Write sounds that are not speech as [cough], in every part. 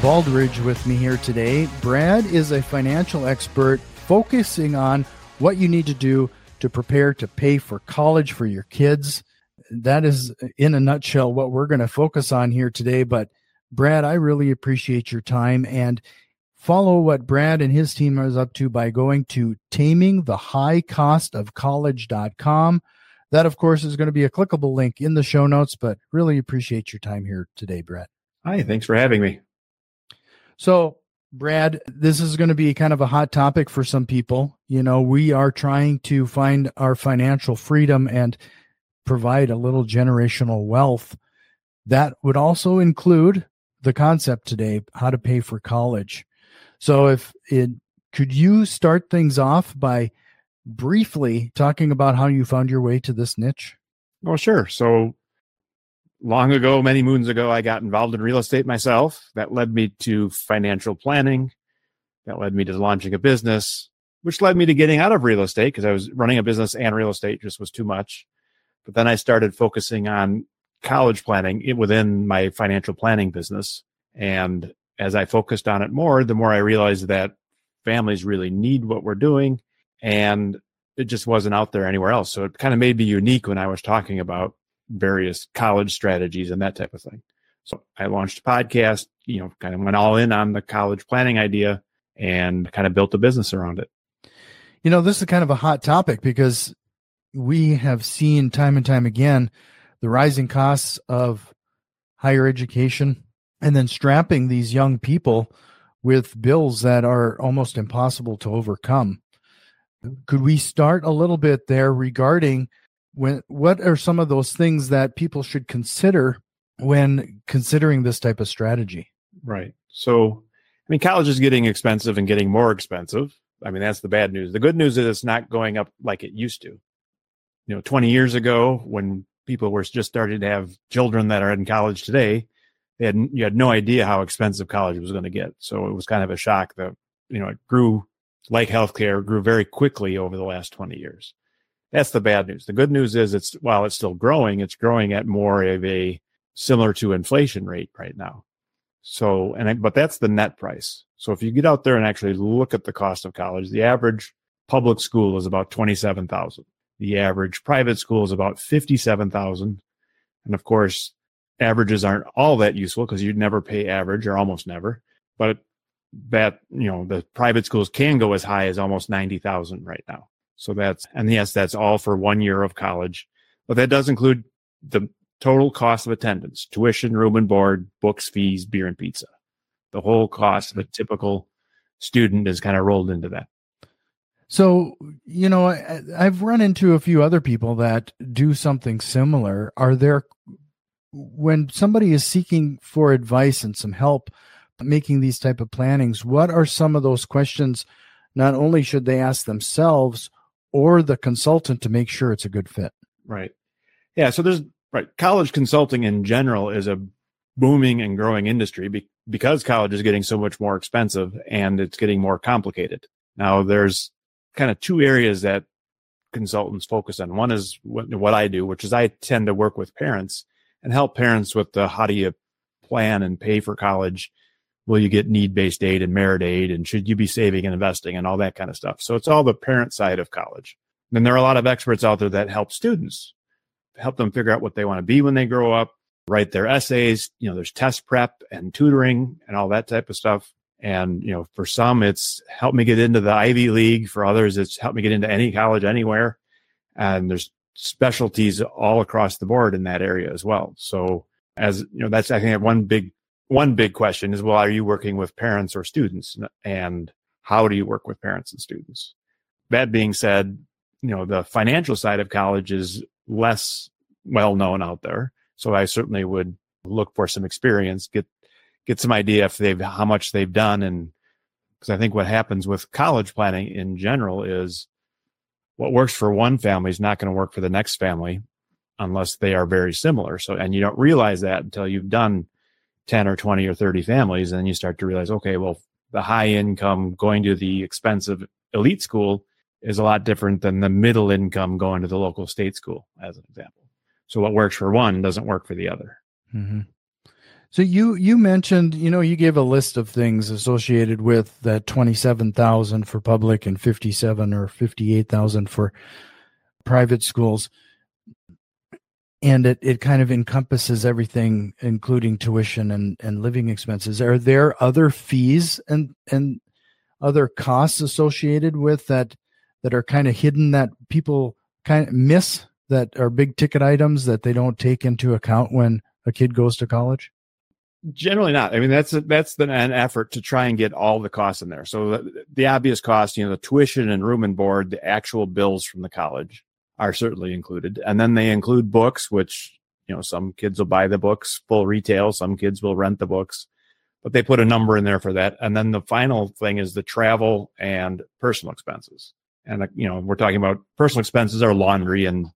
Baldridge with me here today. Brad is a financial expert focusing on what you need to do to prepare to pay for college for your kids. That is, in a nutshell, what we're going to focus on here today. But, Brad, I really appreciate your time and follow what Brad and his team is up to by going to tamingthehighcostofcollege.com. That, of course, is going to be a clickable link in the show notes, but really appreciate your time here today, Brad. Hi, thanks for having me. So, Brad, this is going to be kind of a hot topic for some people. You know, we are trying to find our financial freedom and provide a little generational wealth. That would also include the concept today how to pay for college. So, if it could you start things off by briefly talking about how you found your way to this niche? Well, sure. So, long ago, many moons ago, I got involved in real estate myself. That led me to financial planning. That led me to launching a business, which led me to getting out of real estate because I was running a business and real estate just was too much. But then I started focusing on college planning within my financial planning business. And as I focused on it more, the more I realized that families really need what we're doing and it just wasn't out there anywhere else. So it kind of made me unique when I was talking about various college strategies and that type of thing. So I launched a podcast, you know, kind of went all in on the college planning idea and kind of built a business around it. You know, this is kind of a hot topic because we have seen time and time again the rising costs of higher education and then strapping these young people with bills that are almost impossible to overcome. Could we start a little bit there regarding when what are some of those things that people should consider when considering this type of strategy? Right. So, I mean, college is getting expensive and getting more expensive. I mean, that's the bad news. The good news is it's not going up like it used to. You know, 20 years ago, when people were just starting to have children that are in college today, they had you had no idea how expensive college was going to get. So it was kind of a shock that you know it grew like healthcare grew very quickly over the last 20 years. That's the bad news. The good news is it's while it's still growing, it's growing at more of a similar to inflation rate right now. So, and but that's the net price. So if you get out there and actually look at the cost of college, the average public school is about 27,000. The average private school is about 57,000. And of course, averages aren't all that useful because you'd never pay average or almost never. But that, you know, the private schools can go as high as almost 90,000 right now. So that's, and yes, that's all for one year of college, but that does include the total cost of attendance, tuition, room and board, books, fees, beer and pizza. The whole cost of a typical student is kind of rolled into that. So, you know, I, I've run into a few other people that do something similar. Are there, when somebody is seeking for advice and some help making these type of plannings, what are some of those questions? Not only should they ask themselves, or the consultant to make sure it's a good fit. Right. Yeah. So there's right. College consulting in general is a booming and growing industry be, because college is getting so much more expensive and it's getting more complicated. Now there's kind of two areas that consultants focus on. One is what, what I do, which is I tend to work with parents and help parents with the how do you plan and pay for college will you get need based aid and merit aid and should you be saving and investing and all that kind of stuff. So it's all the parent side of college. Then there are a lot of experts out there that help students, help them figure out what they want to be when they grow up, write their essays. You know, there's test prep and tutoring and all that type of stuff. And, you know, for some, it's help me get into the Ivy League. For others, it's help me get into any college anywhere. And there's specialties all across the board in that area as well. So as you know, that's, I think one big one big question is, well, are you working with parents or students? And how do you work with parents and students? That being said, you know, the financial side of college is less well known out there. So I certainly would look for some experience, get, get some idea if they've, how much they've done and Because I think what happens with college planning in general is what works for one family is not going to work for the next family unless they are very similar. So, and you don't realize that until you've done 10 or 20 or 30 families. And then you start to realize, okay, well, the high income going to the expensive elite school is a lot different than the middle income going to the local state school, as an example. So what works for one doesn't work for the other. Mm-hmm. So you you mentioned you know you gave a list of things associated with that twenty seven thousand for public and fifty seven or fifty eight thousand for private schools, and it it kind of encompasses everything, including tuition and and living expenses. Are there other fees and and other costs associated with that that are kind of hidden that people kind of miss that are big ticket items that they don't take into account when a kid goes to college? Generally not. I mean, that's a, that's the, an effort to try and get all the costs in there. So the, the obvious costs, you know, the tuition and room and board, the actual bills from the college are certainly included, and then they include books, which you know some kids will buy the books full retail, some kids will rent the books, but they put a number in there for that. And then the final thing is the travel and personal expenses. And you know, we're talking about personal expenses are laundry and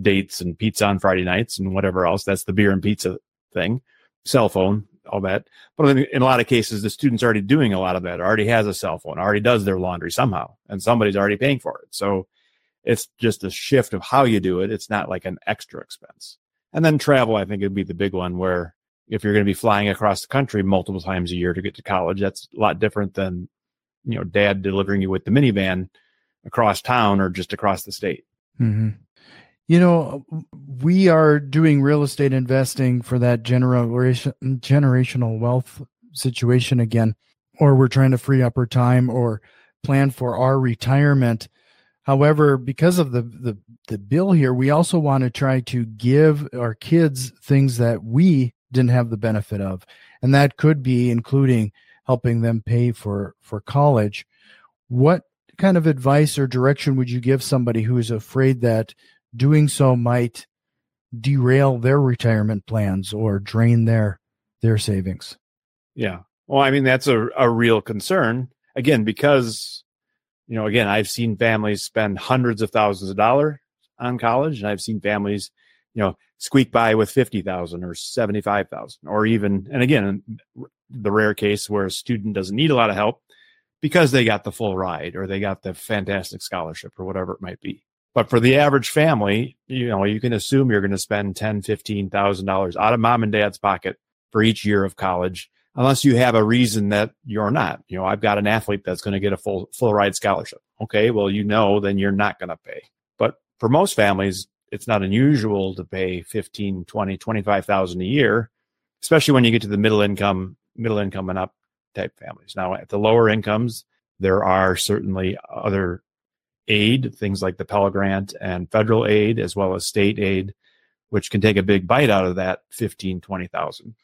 dates and pizza on Friday nights and whatever else. That's the beer and pizza thing, cell phone, all that. But in, a lot of cases, the student's already doing a lot of that, already has a cell phone, already does their laundry somehow, and somebody's already paying for it. So it's just a shift of how you do it. It's not like an extra expense. And then travel, I think, would be the big one where if you're going to be flying across the country multiple times a year to get to college, that's a lot different than, you know, dad delivering you with the minivan across town or just across the state. Mm-hmm. You know, we are doing real estate investing for that generation generational wealth situation again, or we're trying to free up our time or plan for our retirement. However, because of the, the, the bill here, we also want to try to give our kids things that we didn't have the benefit of. And that could be including helping them pay for, for college. What kind of advice or direction would you give somebody who is afraid that doing so might derail their retirement plans or drain their their savings. Yeah. Well, I mean that's a a real concern again because you know again I've seen families spend hundreds of thousands of dollars on college and I've seen families you know squeak by with 50,000 or 75,000 or even and again the rare case where a student doesn't need a lot of help because they got the full ride or they got the fantastic scholarship or whatever it might be. But for the average family, you know, you can assume you're going to spend ten, fifteen thousand dollars out of mom and dad's pocket for each year of college, unless you have a reason that you're not. You know, I've got an athlete that's going to get a full full ride scholarship. Okay, well, you know, then you're not going to pay. But for most families, it's not unusual to pay 15, 20, 25,000 a year, especially when you get to the middle income, middle income and up type families. Now, at the lower incomes, there are certainly other aid, things like the Pell Grant and federal aid, as well as state aid, which can take a big bite out of that 15, 20,000.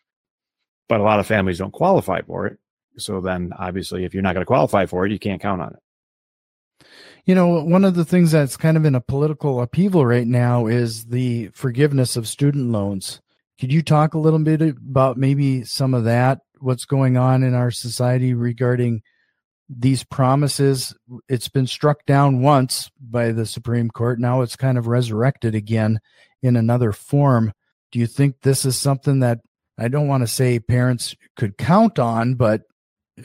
But a lot of families don't qualify for it. So then obviously if you're not going to qualify for it, you can't count on it. You know, one of the things that's kind of in a political upheaval right now is the forgiveness of student loans. Could you talk a little bit about maybe some of that, what's going on in our society regarding these promises it's been struck down once by the supreme court now it's kind of resurrected again in another form do you think this is something that i don't want to say parents could count on but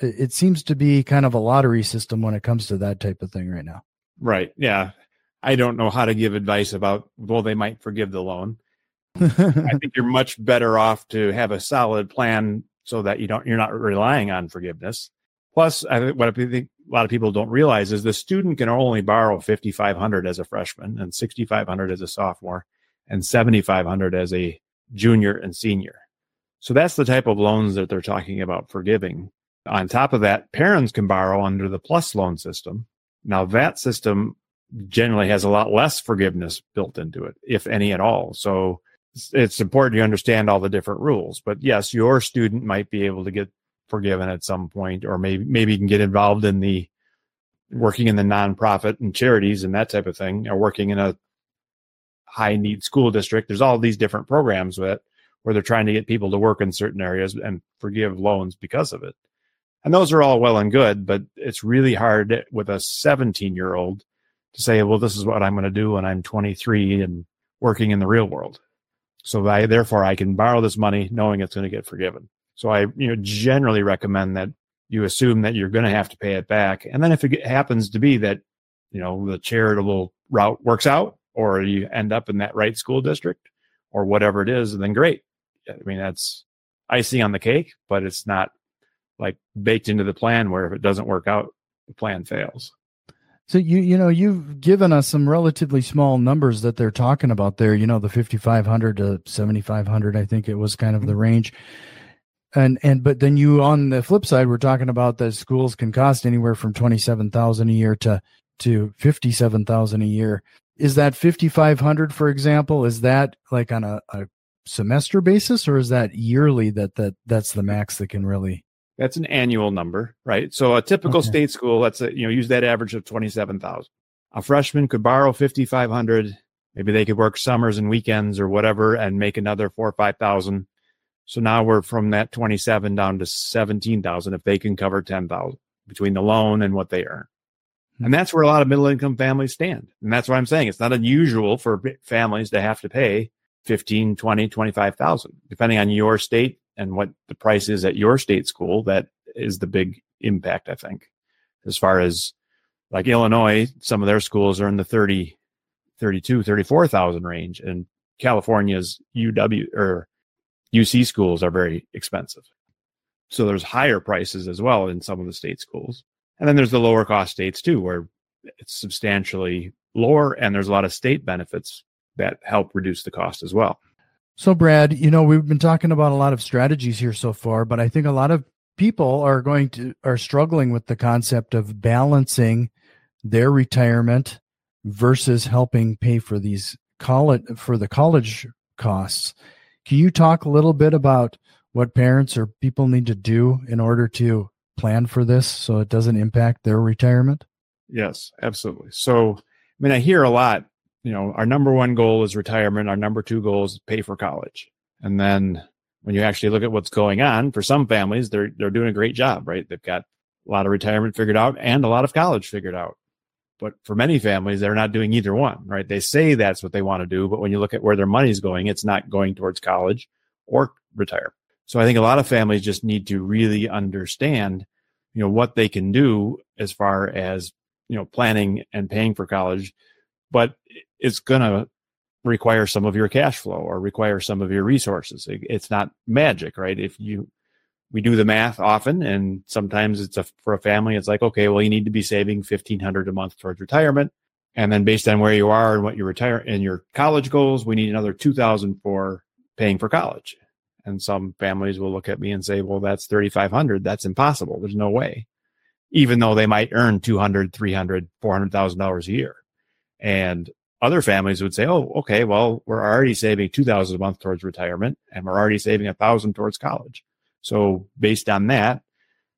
it seems to be kind of a lottery system when it comes to that type of thing right now. Right yeah. I don't know how to give advice about well they might forgive the loan. [laughs] I think you're much better off to have a solid plan so that you don't you're not relying on forgiveness. Plus, I think what I think a lot of people don't realize is the student can only borrow 5,500 as a freshman and 6,500 as a sophomore and 7,500 as a junior and senior. So that's the type of loans that they're talking about forgiving. On top of that, parents can borrow under the plus loan system. Now that system generally has a lot less forgiveness built into it, if any at all. So it's important you understand all the different rules. But yes, your student might be able to get forgiven at some point, or maybe maybe you can get involved in the working in the nonprofit and charities and that type of thing, or working in a high need school district. There's all these different programs that where they're trying to get people to work in certain areas and forgive loans because of it. And those are all well and good, but it's really hard with a 17 year old to say, well, this is what I'm going to do when I'm 23 and working in the real world. So I, therefore I can borrow this money knowing it's going to get forgiven. So I, you know, generally recommend that you assume that you're going to have to pay it back. And then if it happens to be that, you know, the charitable route works out or you end up in that right school district or whatever it is, then great. I mean, that's icing on the cake, but it's not like baked into the plan where if it doesn't work out, the plan fails. So you you know you've given us some relatively small numbers that they're talking about there. You know the fifty five hundred to seventy five hundred. I think it was kind of the mm-hmm. range. And and but then you on the flip side, we're talking about that schools can cost anywhere from twenty seven thousand a year to to fifty seven thousand a year. Is that fifty five hundred, for example? Is that like on a, a semester basis, or is that yearly? That that that's the max that can really that's an annual number, right? So a typical okay. state school, let's say, you know, use that average of 27,000. A freshman could borrow 5,500. Maybe they could work summers and weekends or whatever and make another four or 5,000. So now we're from that 27 down to 17,000 if they can cover 10,000 between the loan and what they earn. Hmm. And that's where a lot of middle income families stand. And that's what I'm saying. It's not unusual for families to have to pay 15, 20, 25,000, depending on your state and what the price is at your state school, that is the big impact, I think. As far as like Illinois, some of their schools are in the 30, 32, 34,000 range and California's UW or UC schools are very expensive. So there's higher prices as well in some of the state schools. And then there's the lower cost states too, where it's substantially lower and there's a lot of state benefits that help reduce the cost as well. So, Brad, you know, we've been talking about a lot of strategies here so far, but I think a lot of people are going to are struggling with the concept of balancing their retirement versus helping pay for these college for the college costs. Can you talk a little bit about what parents or people need to do in order to plan for this so it doesn't impact their retirement? Yes, absolutely. So, I mean, I hear a lot you know, our number one goal is retirement. Our number two goal is pay for college. And then when you actually look at what's going on for some families, they're, they're doing a great job, right? They've got a lot of retirement figured out and a lot of college figured out. But for many families, they're not doing either one, right? They say that's what they want to do. But when you look at where their money's going, it's not going towards college or retire. So I think a lot of families just need to really understand, you know, what they can do as far as, you know, planning and paying for college. But it's going to require some of your cash flow or require some of your resources. It's not magic, right? If you, we do the math often and sometimes it's a, for a family, it's like, okay, well, you need to be saving 1500 a month towards retirement. And then based on where you are and what you retire and your college goals, we need another 2000 for paying for college. And some families will look at me and say, well, that's 3,500. That's impossible. There's no way. Even though they might earn 200, 300, $400,000 a year. And other families would say, "Oh, okay, well, we're already saving two thousand a month towards retirement, and we're already saving a thousand towards college. So based on that,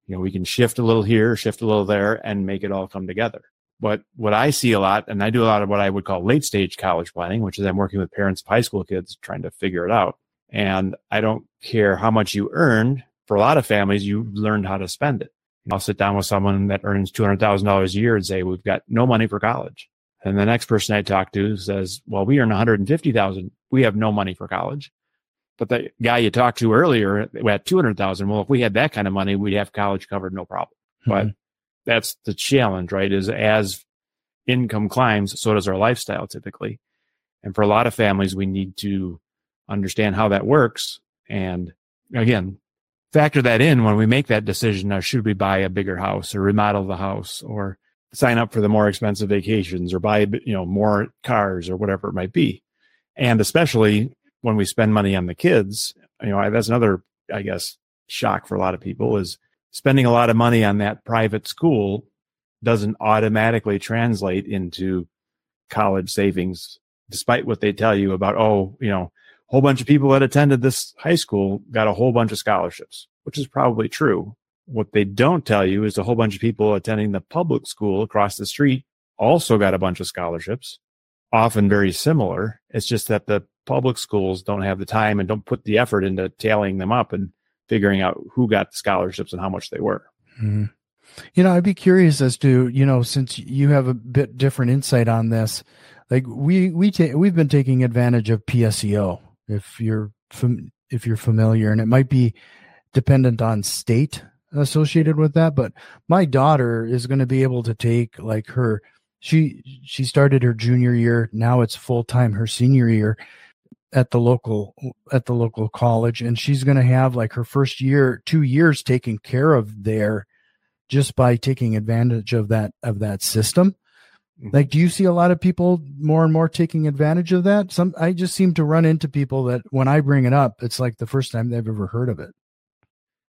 you know, we can shift a little here, shift a little there, and make it all come together." But what I see a lot, and I do a lot of what I would call late stage college planning, which is I'm working with parents of high school kids trying to figure it out. And I don't care how much you earn. For a lot of families, you learned how to spend it. I'll sit down with someone that earns $200,000 a year and say, we've got no money for college. And the next person I talked to says, well, we earn 150,000. We have no money for college. But the guy you talked to earlier we had 200,000. Well, if we had that kind of money, we'd have college covered, no problem. Mm-hmm. But that's the challenge, right? Is as income climbs, so does our lifestyle typically. And for a lot of families, we need to understand how that works. And again, factor that in when we make that decision. Now, should we buy a bigger house or remodel the house or sign up for the more expensive vacations or buy you know more cars or whatever it might be. And especially when we spend money on the kids you know that's another i guess shock for a lot of people is spending a lot of money on that private school doesn't automatically translate into college savings despite what they tell you about oh you know a whole bunch of people that attended this high school got a whole bunch of scholarships which is probably true what they don't tell you is a whole bunch of people attending the public school across the street also got a bunch of scholarships, often very similar. It's just that the public schools don't have the time and don't put the effort into tallying them up and figuring out who got the scholarships and how much they were. Mm-hmm. You know, I'd be curious as to, you know, since you have a bit different insight on this, like we we ta- we've been taking advantage of PSEO if you're fam- if you're familiar and it might be dependent on state associated with that, but my daughter is going to be able to take like her she she started her junior year, now it's full time her senior year at the local at the local college and she's going to have like her first year 2 years taken care of there just by taking advantage of that of that system. Mm-hmm. like do you see a lot of people more and more taking advantage of that? Some i just seem to run into people that when i bring it up it's like the first time they've ever heard of it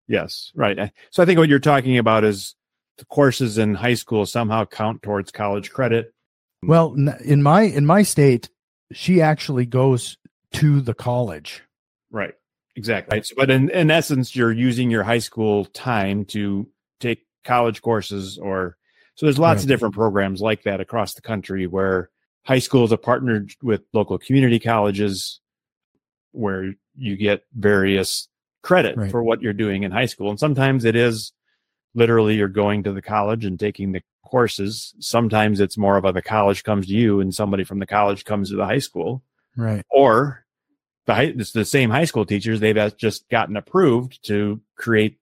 yes right so i think what you're talking about is the courses in high school somehow count towards college credit hmm. well in my in my state she actually goes to the college right exactly right. So, but in, in essence you're using your high school time to take college courses or so there's lots right. of different programs like that across the country where high schools are partnered with local community colleges where you get various credit right. for what you're doing in high school and sometimes it is literally you're going to the college and taking the courses sometimes it's more of a the college comes to you and somebody from the college comes to the high school right or the high, it's the same high school teachers they've just gotten approved to create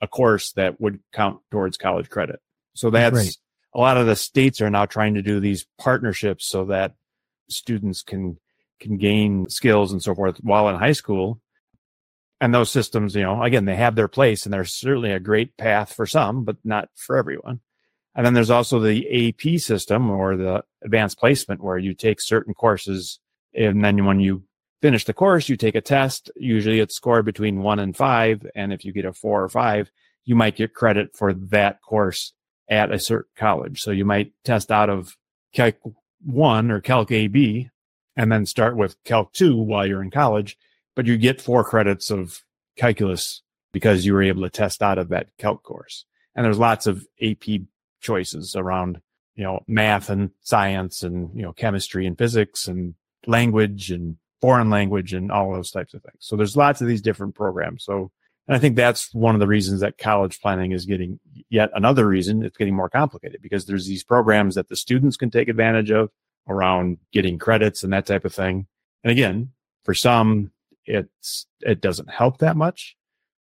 a course that would count towards college credit. So that's right. a lot of the states are now trying to do these partnerships so that students can can gain skills and so forth while in high school. And those systems, you know, again, they have their place and they're certainly a great path for some, but not for everyone. And then there's also the AP system or the advanced placement where you take certain courses and then when you finish the course, you take a test. Usually it's scored between one and five. And if you get a four or five, you might get credit for that course at a certain college. So you might test out of Calc 1 or Calc AB and then start with Calc 2 while you're in college, but you get four credits of calculus because you were able to test out of that Calc course. And there's lots of AP choices around, you know, math and science and, you know, chemistry and physics and language and foreign language and all those types of things. So there's lots of these different programs. So, and I think that's one of the reasons that college planning is getting yet another reason it's getting more complicated because there's these programs that the students can take advantage of around getting credits and that type of thing. And again, for some, it's, it doesn't help that much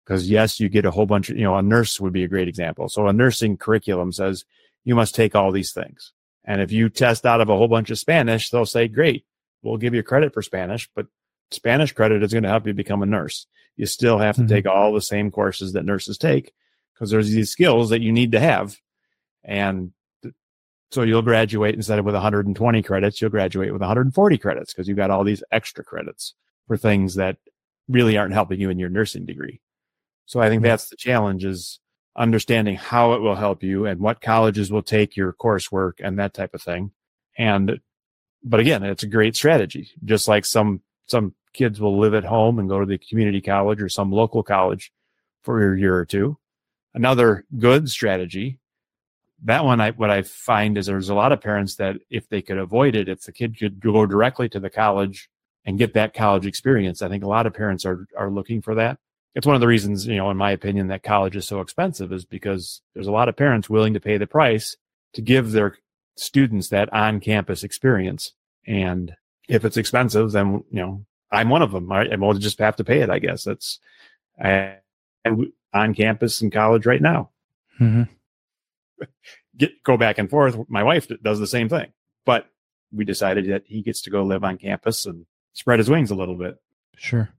because yes, you get a whole bunch of, you know, a nurse would be a great example. So a nursing curriculum says you must take all these things. And if you test out of a whole bunch of Spanish, they'll say, great, we'll give you credit for Spanish, but Spanish credit is going to help you become a nurse. You still have to mm-hmm. take all the same courses that nurses take because there's these skills that you need to have. And so you'll graduate instead of with 120 credits, you'll graduate with 140 credits because you've got all these extra credits for things that really aren't helping you in your nursing degree. So I think mm-hmm. that's the challenge is understanding how it will help you and what colleges will take your coursework and that type of thing. And but again, it's a great strategy. Just like some some kids will live at home and go to the community college or some local college for a year or two. Another good strategy. That one, I what I find is there's a lot of parents that if they could avoid it, if the kid could go directly to the college and get that college experience, I think a lot of parents are are looking for that. It's one of the reasons, you know, in my opinion, that college is so expensive is because there's a lot of parents willing to pay the price to give their students that on campus experience. And if it's expensive, then, you know, I'm one of them. Right? And we'll just have to pay it, I guess. That's I, on campus in college right now. Mm-hmm. [laughs] Get go back and forth. My wife does the same thing, but we decided that he gets to go live on campus and spread his wings a little bit. Sure.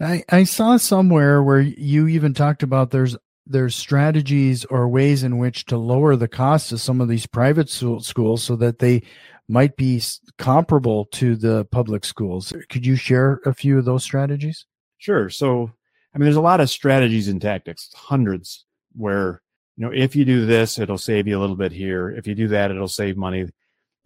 I, I saw somewhere where you even talked about there's there's strategies or ways in which to lower the cost of some of these private schools so that they might be comparable to the public schools. Could you share a few of those strategies? Sure. So, I mean, there's a lot of strategies and tactics, hundreds, where, you know, if you do this, it'll save you a little bit here. If you do that, it'll save money.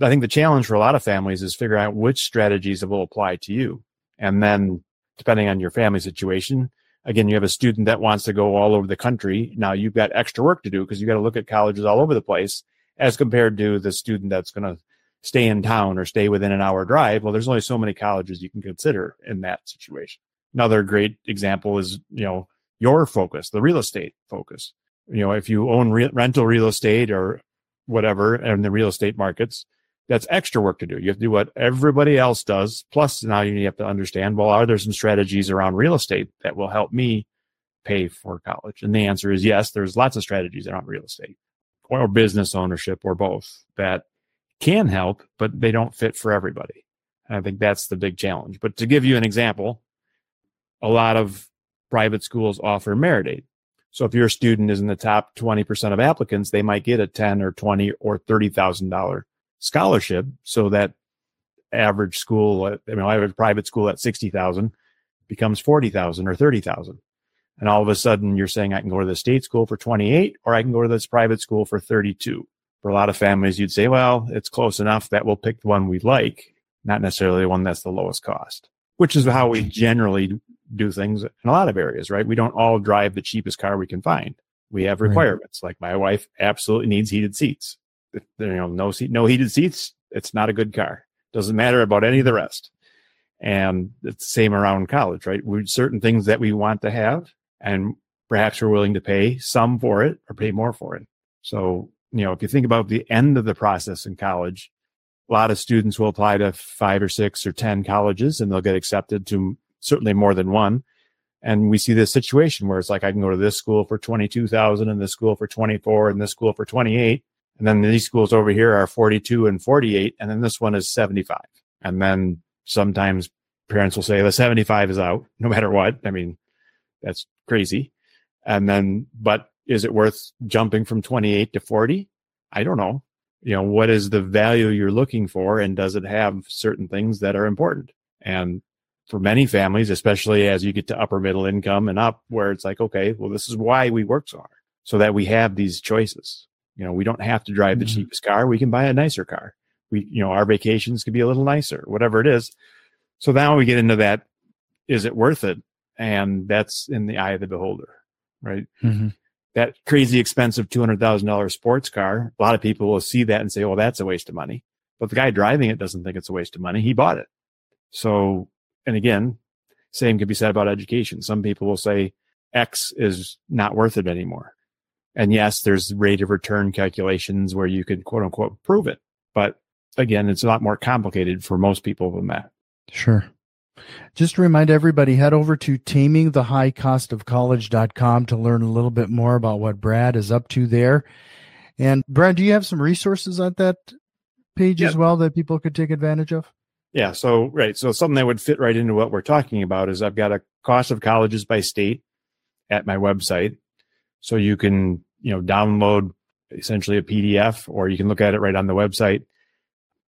I think the challenge for a lot of families is figuring out which strategies will apply to you. And then, depending on your family situation, again, you have a student that wants to go all over the country. Now you've got extra work to do because you got to look at colleges all over the place as compared to the student that's going to stay in town or stay within an hour drive. Well, there's only so many colleges you can consider in that situation. Another great example is, you know, your focus, the real estate focus. You know, if you own re- rental real estate or whatever in the real estate markets, that's extra work to do. You have to do what everybody else does. Plus, now you have to understand, well, are there some strategies around real estate that will help me pay for college? And the answer is yes, there's lots of strategies around real estate or business ownership or both that can help, but they don't fit for everybody. I think that's the big challenge. But to give you an example, a lot of private schools offer merit aid. So if your student is in the top 20% of applicants, they might get a 10 or 20 or $30,000 scholarship. So that average school, I mean, I have a private school at 60,000 becomes 40,000 or 30,000. And all of a sudden you're saying I can go to the state school for 28 or I can go to this private school for 32. For a lot of families, you'd say, well, it's close enough that we'll pick the one we like, not necessarily the one that's the lowest cost, which is how we generally do things in a lot of areas, right? We don't all drive the cheapest car we can find. We have requirements. Right. Like my wife absolutely needs heated seats. You know, no seat, no heated seats. It's not a good car. Doesn't matter about any of the rest. And it's the same around college, right? We certain things that we want to have, and perhaps we're willing to pay some for it or pay more for it. So, you know, if you think about the end of the process in college, a lot of students will apply to five or six or 10 colleges and they'll get accepted to certainly more than one. And we see this situation where it's like, I can go to this school for 22,000 and this school for 24 and this school for 28. And then these schools over here are 42 and 48. And then this one is 75. And then sometimes parents will say the 75 is out [laughs] no matter what. I mean, that's crazy. And then, but is it worth jumping from 28 to 40? I don't know. You know, what is the value you're looking for? And does it have certain things that are important? And for many families, especially as you get to upper middle income and up, where it's like, okay, well, this is why we work so hard so that we have these choices. You know, we don't have to drive the mm-hmm. cheapest car. We can buy a nicer car. We, you know, our vacations could be a little nicer, whatever it is. So now we get into that. Is it worth it? And that's in the eye of the beholder, right? Mm-hmm. That crazy expensive $200,000 sports car. A lot of people will see that and say, well, that's a waste of money. But the guy driving it doesn't think it's a waste of money. He bought it. So and again, same could be said about education. Some people will say X is not worth it anymore. And yes, there's rate of return calculations where you could quote unquote prove it. But again, it's a lot more complicated for most people than that. Sure. Just to remind everybody, head over to tamingthehighcostofcollege.com to learn a little bit more about what Brad is up to there. And Brad, do you have some resources on that page as well that people could take advantage of? Yeah. So, right. So, something that would fit right into what we're talking about is I've got a cost of colleges by state at my website. So you can, you know, download essentially a PDF or you can look at it right on the website.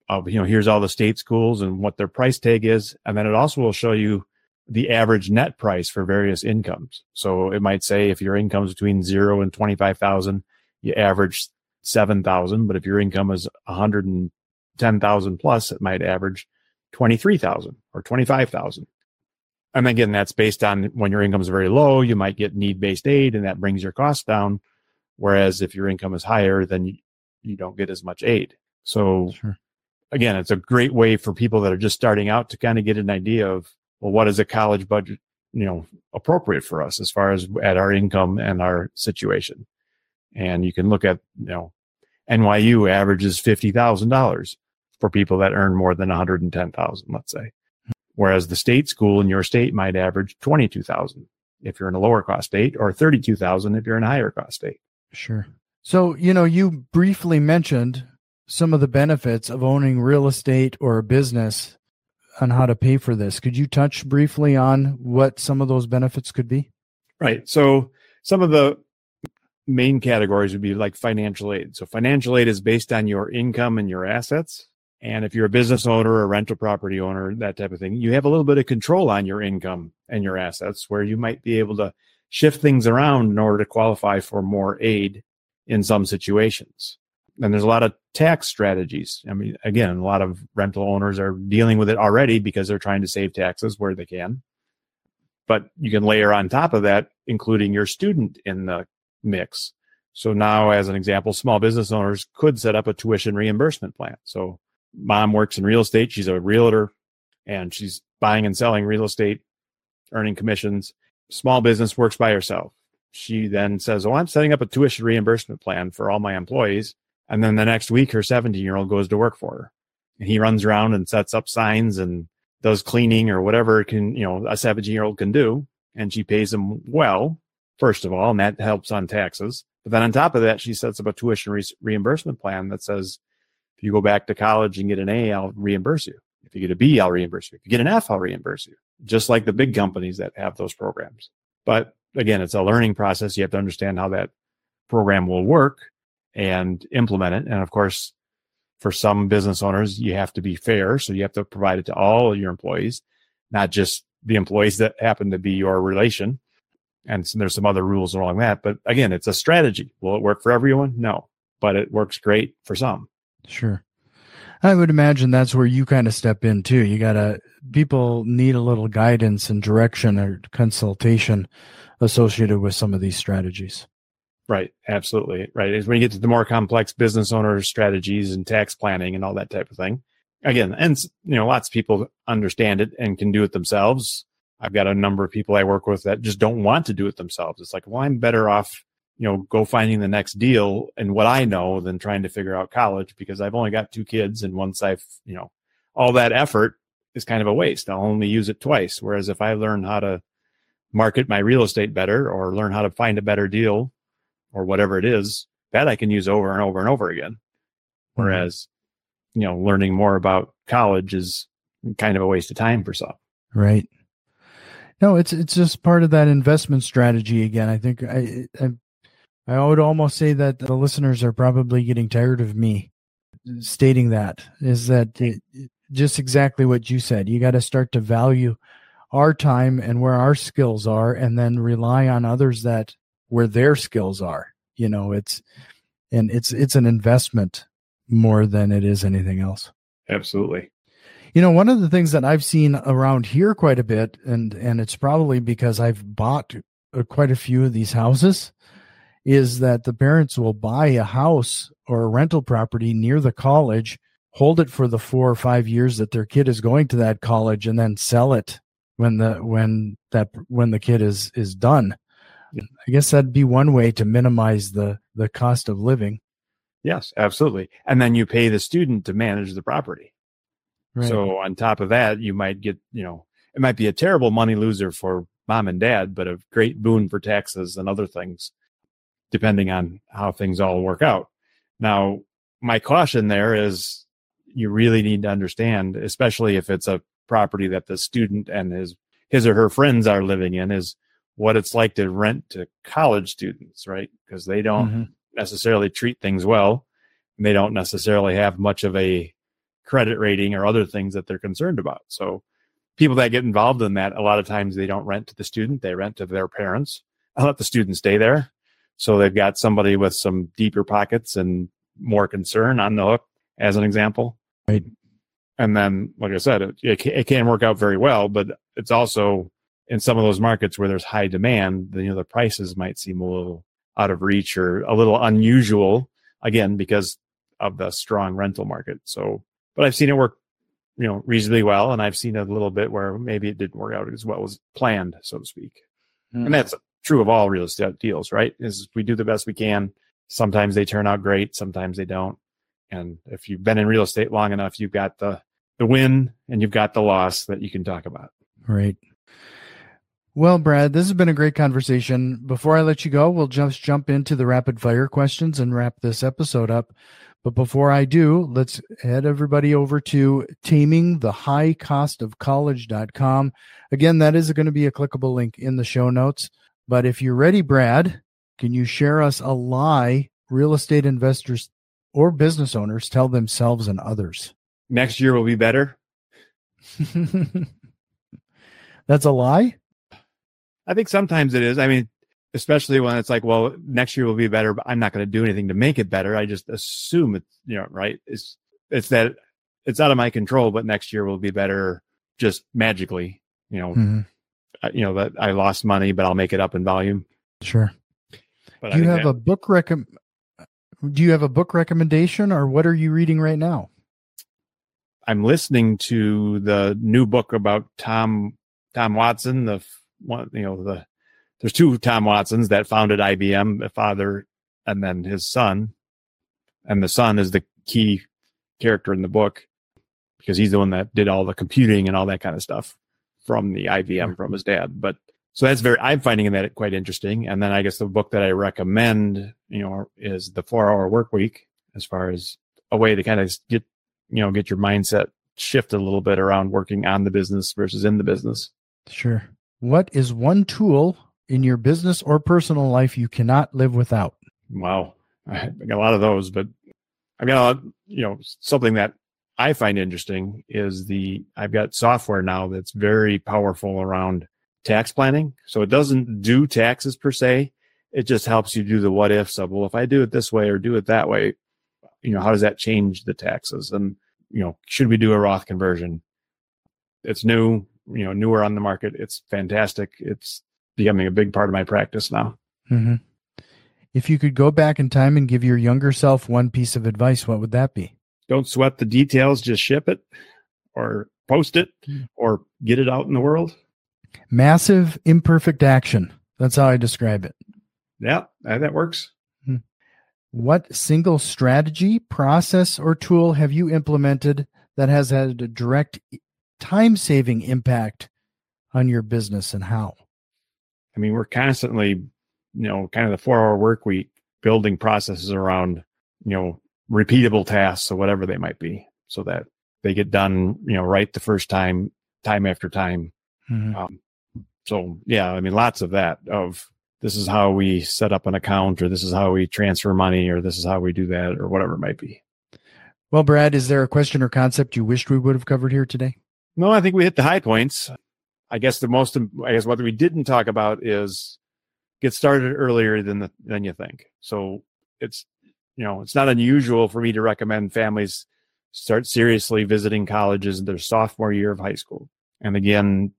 Of, you know, here's all the state schools and what their price tag is. And then it also will show you the average net price for various incomes. So it might say if your income is between zero and 25,000, you average 7,000. But if your income is 110,000 plus, it might average 23,000 or 25,000. And again, that's based on when your income is very low, you might get need based aid and that brings your costs down. Whereas if your income is higher, then you, you don't get as much aid. So sure. again, it's a great way for people that are just starting out to kind of get an idea of, well, what is a college budget, you know, appropriate for us as far as at our income and our situation. And you can look at, you know, NYU averages $50,000 for people that earn more than 110,000, let's say. Whereas the state school in your state might average 22,000 if you're in a lower cost state or 32,000 if you're in a higher cost state. Sure. So, you know, you briefly mentioned some of the benefits of owning real estate or a business on how to pay for this. Could you touch briefly on what some of those benefits could be? Right. So, some of the main categories would be like financial aid. So, financial aid is based on your income and your assets. And if you're a business owner, a rental property owner, that type of thing, you have a little bit of control on your income and your assets where you might be able to shift things around in order to qualify for more aid in some situations. And there's a lot of tax strategies. I mean, again, a lot of rental owners are dealing with it already because they're trying to save taxes where they can. But you can layer on top of that, including your student in the mix. So now, as an example, small business owners could set up a tuition reimbursement plan. So mom works in real estate. She's a realtor and she's buying and selling real estate, earning commissions. Small business works by herself. she then says, "Oh, I'm setting up a tuition reimbursement plan for all my employees." And then the next week, her 17 year old goes to work for her, and he runs around and sets up signs and does cleaning or whatever can you know a 17 year old can do, and she pays him well first of all, and that helps on taxes. But then on top of that, she sets up a tuition re- reimbursement plan that says, if you go back to college and get an A, I'll reimburse you. If you get a B, I'll reimburse you. If you get an F, I'll reimburse you. Just like the big companies that have those programs. But again, it's a learning process. You have to understand how that program will work and implement it. And of course, for some business owners, you have to be fair. So you have to provide it to all of your employees, not just the employees that happen to be your relation. And so there's some other rules along that. But again, it's a strategy. Will it work for everyone? No, but it works great for some. Sure. I would imagine that's where you kind of step in too. You got to, people need a little guidance and direction or consultation associated with some of these strategies. Right. Absolutely. Right. Is when you get to the more complex business owner strategies and tax planning and all that type of thing. Again, and you know, lots of people understand it and can do it themselves. I've got a number of people I work with that just don't want to do it themselves. It's like, well, I'm better off, you know, go finding the next deal and what I know than trying to figure out college because I've only got two kids. And once I've, you know, all that effort is kind of a waste. I'll only use it twice. Whereas if I learn how to market my real estate better or learn how to find a better deal or whatever it is, that I can use over and over and over again. Mm-hmm. Whereas, you know, learning more about college is kind of a waste of time for some. Right. No, it's it's just part of that investment strategy again. I think I, I I would almost say that the listeners are probably getting tired of me stating that is that it, just exactly what you said. You got to start to value our time and where our skills are and then rely on others that where their skills are. You know, it's and it's it's an investment more than it is anything else. Absolutely. You know, one of the things that I've seen around here quite a bit, and and it's probably because I've bought uh, quite a few of these houses, is that the parents will buy a house or a rental property near the college, hold it for the four or five years that their kid is going to that college, and then sell it when the when that when the kid is is done. I guess that'd be one way to minimize the the cost of living. Yes, absolutely. And then you pay the student to manage the property. Right. So on top of that, you might get, you know, it might be a terrible money loser for mom and dad, but a great boon for taxes and other things, depending on how things all work out. Now, my caution there is you really need to understand, especially if it's a property that the student and his his or her friends are living in, is what it's like to rent to college students, right? Because they don't mm-hmm. necessarily treat things well. And they don't necessarily have much of a credit rating or other things that they're concerned about. So people that get involved in that, a lot of times they don't rent to the student, they rent to their parents. I let the student stay there. So they've got somebody with some deeper pockets and more concern on the hook, as an example. Right. And then, like I said, it, it can work out very well, but it's also in some of those markets where there's high demand, you know, the prices might seem a little out of reach or a little unusual again because of the strong rental market. So but I've seen it work, you know, reasonably well. And I've seen a little bit where maybe it didn't work out as well as planned, so to speak. Mm. And that's true of all real estate deals, right? Is we do the best we can. Sometimes they turn out great, sometimes they don't. And if you've been in real estate long enough, you've got the the win and you've got the loss that you can talk about. Right. Well, Brad, this has been a great conversation. Before I let you go, we'll just jump into the rapid fire questions and wrap this episode up. But before I do, let's head everybody over to tamingthehighcostofcollege.com. Again, that is going to be a clickable link in the show notes. But if you're ready, Brad, can you share us a lie real estate investors or business owners tell themselves and others? Next year will be better. [laughs] That's a lie? I think sometimes it is. I mean, especially when it's like, well, next year will be better, but I'm not going to do anything to make it better. I just assume it's, you know, right. It's, it's that it's out of my control, but next year will be better just magically, you know, mm-hmm. You know, that I lost money, but I'll make it up in volume. Sure. But do you have that, a book recom, do you have a book recommendation or what are you reading right now? I'm listening to the new book about Tom, Tom Watson, the one, you know, the there's two Tom Watsons that founded IBM, the father and then his son. And the son is the key character in the book because he's the one that did all the computing and all that kind of stuff from the IBM from his dad. But so that's very, I'm finding that quite interesting. And then I guess the book that I recommend, you know, is the four hour work week as far as a way to kind of get, you know, get your mindset shifted a little bit around working on the business versus in the business. Sure. What is one tool in your business or personal life you cannot live without? Wow. [laughs] I got a lot of those, but I've got, a, you know, something that I find interesting is the, I've got software now that's very powerful around tax planning. So it doesn't do taxes per se. It just helps you do the what ifs of, well, if I do it this way or do it that way, you know, how does that change the taxes? And, you know, should we do a Roth conversion? It's new, you know, newer on the market. It's fantastic. It's becoming a big part of my practice now. Mm-hmm. If you could go back in time and give your younger self one piece of advice, what would that be? Don't sweat the details, just ship it or post it hmm. or get it out in the world. Massive imperfect action. That's how I describe it. Yeah, that works. Hmm. What single strategy, process, or tool have you implemented that has had a direct time saving impact on your business and how? I mean, we're constantly you know, kind of the four hour work week, building processes around, you know, repeatable tasks or whatever they might be so that they get done, you know, right the first time, time after time. Mm-hmm. Um, so yeah, I mean, lots of that of this is how we set up an account or this is how we transfer money or this is how we do that or whatever it might be. Well, Brad, is there a question or concept you wished we would have covered here today? No, I think we hit the high points. I guess the most, I guess what we didn't talk about is get started earlier than the, than you think. So it's you know it's not unusual for me to recommend families start seriously visiting colleges in their sophomore year of high school. And again,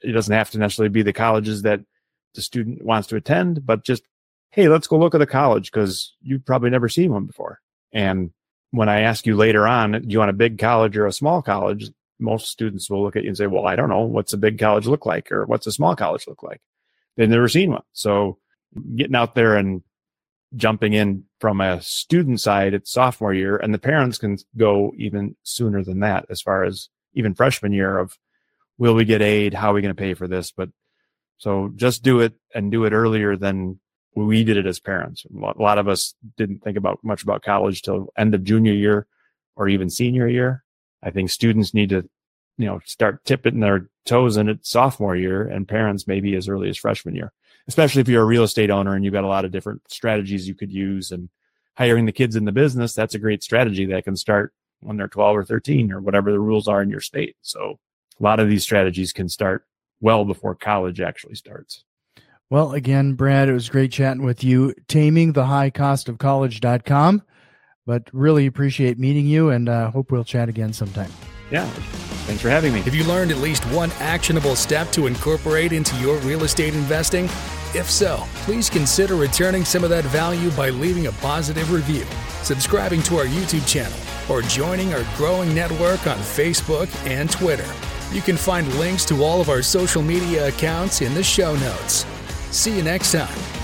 it doesn't have to necessarily be the colleges that the student wants to attend, but just hey, let's go look at the college because you've probably never seen one before. And when I ask you later on, do you want a big college or a small college? Most students will look at you and say, well, I don't know. What's a big college look like? Or what's a small college look like? they've never seen one. So getting out there and jumping in from a student side it's sophomore year and the parents can go even sooner than that as far as even freshman year of will we get aid? How are we going to pay for this? But so just do it and do it earlier than we did it as parents. A lot of us didn't think about much about college till end of junior year or even senior year. I think students need to you know start tipping their toes in it sophomore year and parents maybe as early as freshman year especially if you're a real estate owner and you've got a lot of different strategies you could use and hiring the kids in the business that's a great strategy that can start when they're 12 or 13 or whatever the rules are in your state. So a lot of these strategies can start well before college actually starts. Well again brad it was great chatting with you. Taming the high cost of college.com but really appreciate meeting you and uh, hope we'll chat again sometime yeah. Thanks for having me. Have you learned at least one actionable step to incorporate into your real estate investing? If so, please consider returning some of that value by leaving a positive review, subscribing to our YouTube channel, or joining our growing network on Facebook and Twitter. You can find links to all of our social media accounts in the show notes. See you next time.